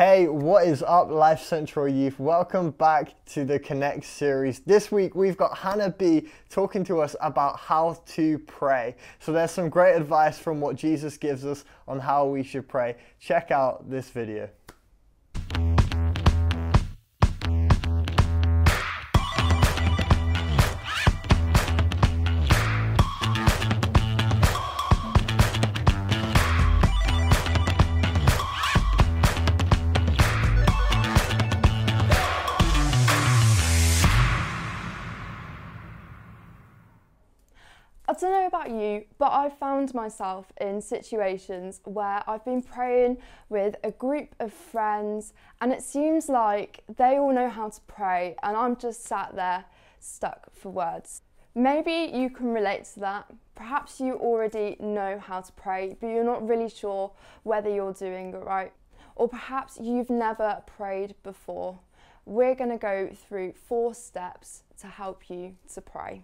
Hey, what is up, Life Central Youth? Welcome back to the Connect series. This week we've got Hannah B talking to us about how to pray. So there's some great advice from what Jesus gives us on how we should pray. Check out this video. Don't know about you, but I've found myself in situations where I've been praying with a group of friends, and it seems like they all know how to pray, and I'm just sat there stuck for words. Maybe you can relate to that. Perhaps you already know how to pray, but you're not really sure whether you're doing it right. Or perhaps you've never prayed before. We're going to go through four steps to help you to pray.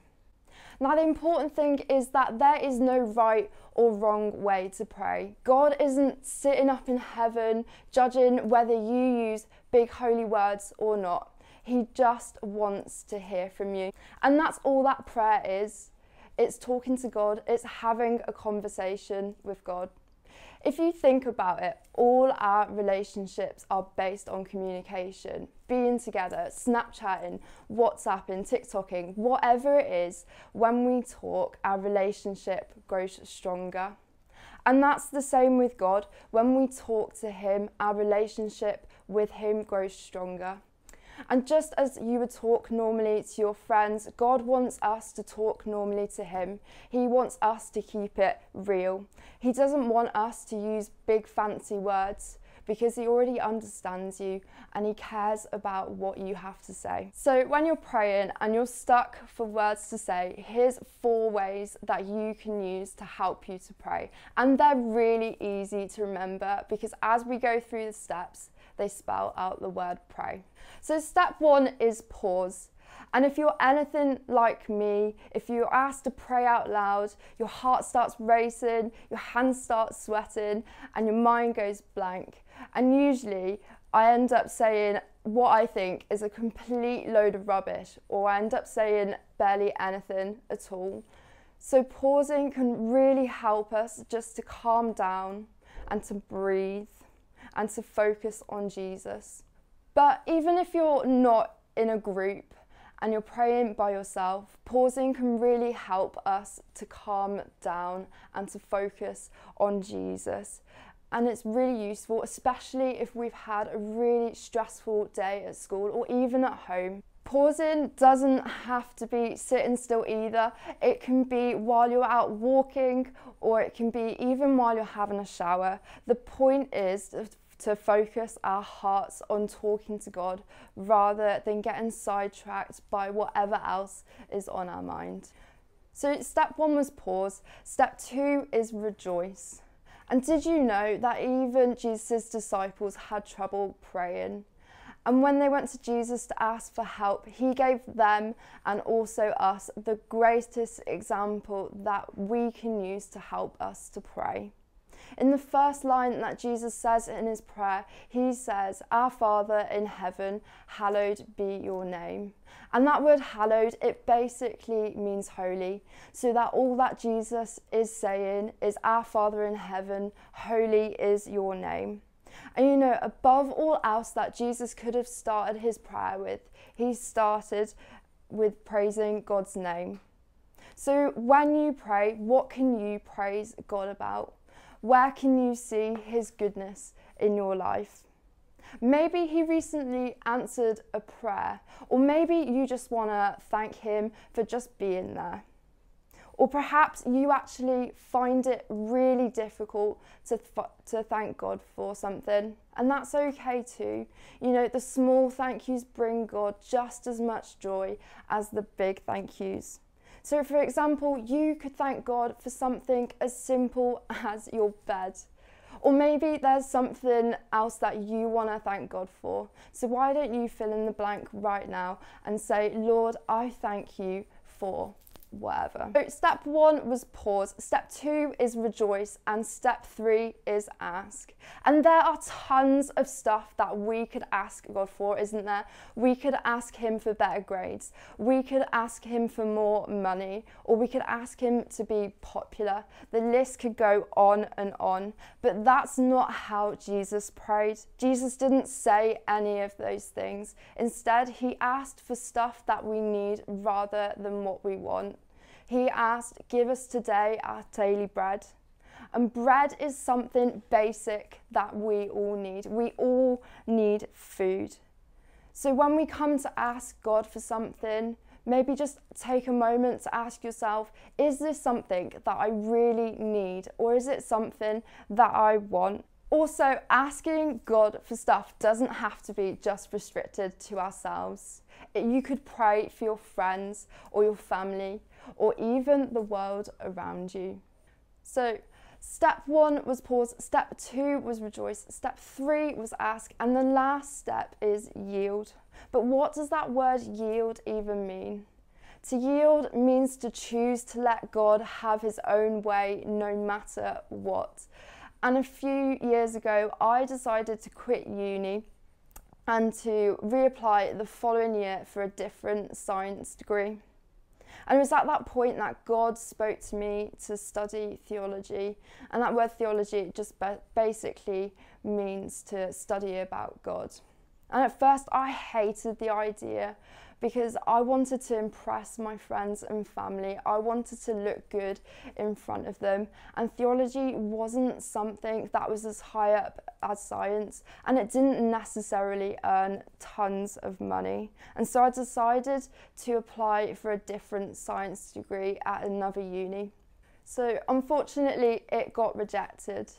Now, the important thing is that there is no right or wrong way to pray. God isn't sitting up in heaven judging whether you use big holy words or not. He just wants to hear from you. And that's all that prayer is it's talking to God, it's having a conversation with God. If you think about it, all our relationships are based on communication, being together, Snapchatting, WhatsApping, TikToking, whatever it is, when we talk, our relationship grows stronger. And that's the same with God. When we talk to Him, our relationship with Him grows stronger. And just as you would talk normally to your friends, God wants us to talk normally to Him. He wants us to keep it real. He doesn't want us to use big fancy words because He already understands you and He cares about what you have to say. So, when you're praying and you're stuck for words to say, here's four ways that you can use to help you to pray. And they're really easy to remember because as we go through the steps, they spell out the word pray. So, step one is pause. And if you're anything like me, if you're asked to pray out loud, your heart starts racing, your hands start sweating, and your mind goes blank. And usually, I end up saying what I think is a complete load of rubbish, or I end up saying barely anything at all. So, pausing can really help us just to calm down and to breathe and to focus on Jesus. But even if you're not in a group and you're praying by yourself, pausing can really help us to calm down and to focus on Jesus. And it's really useful, especially if we've had a really stressful day at school or even at home. Pausing doesn't have to be sitting still either. It can be while you're out walking or it can be even while you're having a shower. The point is to focus our hearts on talking to God rather than getting sidetracked by whatever else is on our mind. So, step one was pause, step two is rejoice. And did you know that even Jesus' disciples had trouble praying? And when they went to Jesus to ask for help, he gave them and also us the greatest example that we can use to help us to pray. In the first line that Jesus says in his prayer, he says, Our Father in heaven, hallowed be your name. And that word hallowed, it basically means holy. So that all that Jesus is saying is, Our Father in heaven, holy is your name. And you know, above all else that Jesus could have started his prayer with, he started with praising God's name. So when you pray, what can you praise God about? Where can you see His goodness in your life? Maybe He recently answered a prayer, or maybe you just want to thank Him for just being there. Or perhaps you actually find it really difficult to, to thank God for something, and that's okay too. You know, the small thank yous bring God just as much joy as the big thank yous. So, for example, you could thank God for something as simple as your bed. Or maybe there's something else that you want to thank God for. So, why don't you fill in the blank right now and say, Lord, I thank you for whatever. So step one was pause, step two is rejoice, and step three is ask. And there are tons of stuff that we could ask God for, isn't there? We could ask Him for better grades, we could ask Him for more money, or we could ask Him to be popular. The list could go on and on, but that's not how Jesus prayed. Jesus didn't say any of those things. Instead, He asked for stuff that we need rather than what we want. He asked, Give us today our daily bread. And bread is something basic that we all need. We all need food. So when we come to ask God for something, maybe just take a moment to ask yourself is this something that I really need or is it something that I want? Also, asking God for stuff doesn't have to be just restricted to ourselves. You could pray for your friends or your family or even the world around you. So, step one was pause, step two was rejoice, step three was ask, and the last step is yield. But what does that word yield even mean? To yield means to choose to let God have his own way no matter what. And a few years ago, I decided to quit uni and to reapply the following year for a different science degree. And it was at that point that God spoke to me to study theology. And that word theology just basically means to study about God. And at first, I hated the idea because I wanted to impress my friends and family. I wanted to look good in front of them. And theology wasn't something that was as high up as science, and it didn't necessarily earn tons of money. And so I decided to apply for a different science degree at another uni. So unfortunately, it got rejected.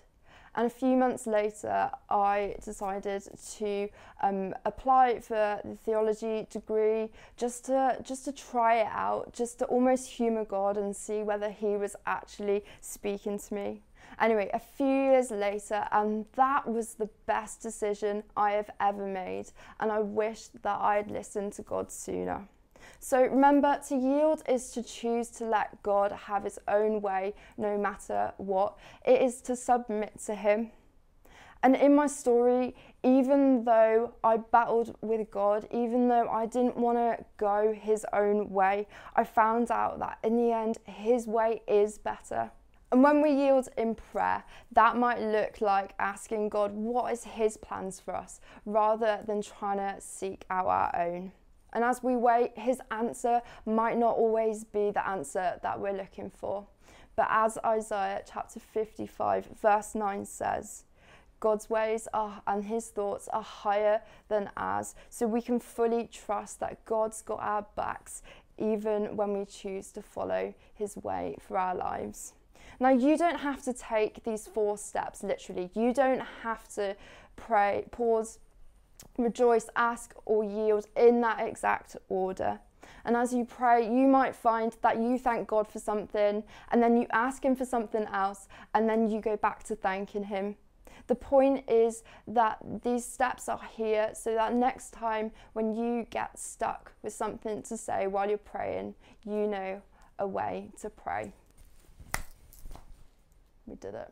And a few months later, I decided to um, apply for the theology degree just to just to try it out, just to almost humour God and see whether He was actually speaking to me. Anyway, a few years later, and that was the best decision I have ever made, and I wish that I had listened to God sooner. So remember, to yield is to choose to let God have his own way no matter what. It is to submit to him. And in my story, even though I battled with God, even though I didn't want to go his own way, I found out that in the end, his way is better. And when we yield in prayer, that might look like asking God what is his plans for us rather than trying to seek out our own. And as we wait, his answer might not always be the answer that we're looking for. But as Isaiah chapter 55, verse 9 says, God's ways are and his thoughts are higher than ours. So we can fully trust that God's got our backs even when we choose to follow his way for our lives. Now, you don't have to take these four steps literally. You don't have to pray, pause, rejoice, ask, or yield in that exact order. And as you pray, you might find that you thank God for something, and then you ask Him for something else, and then you go back to thanking Him. The point is that these steps are here so that next time when you get stuck with something to say while you're praying, you know a way to pray. We did it.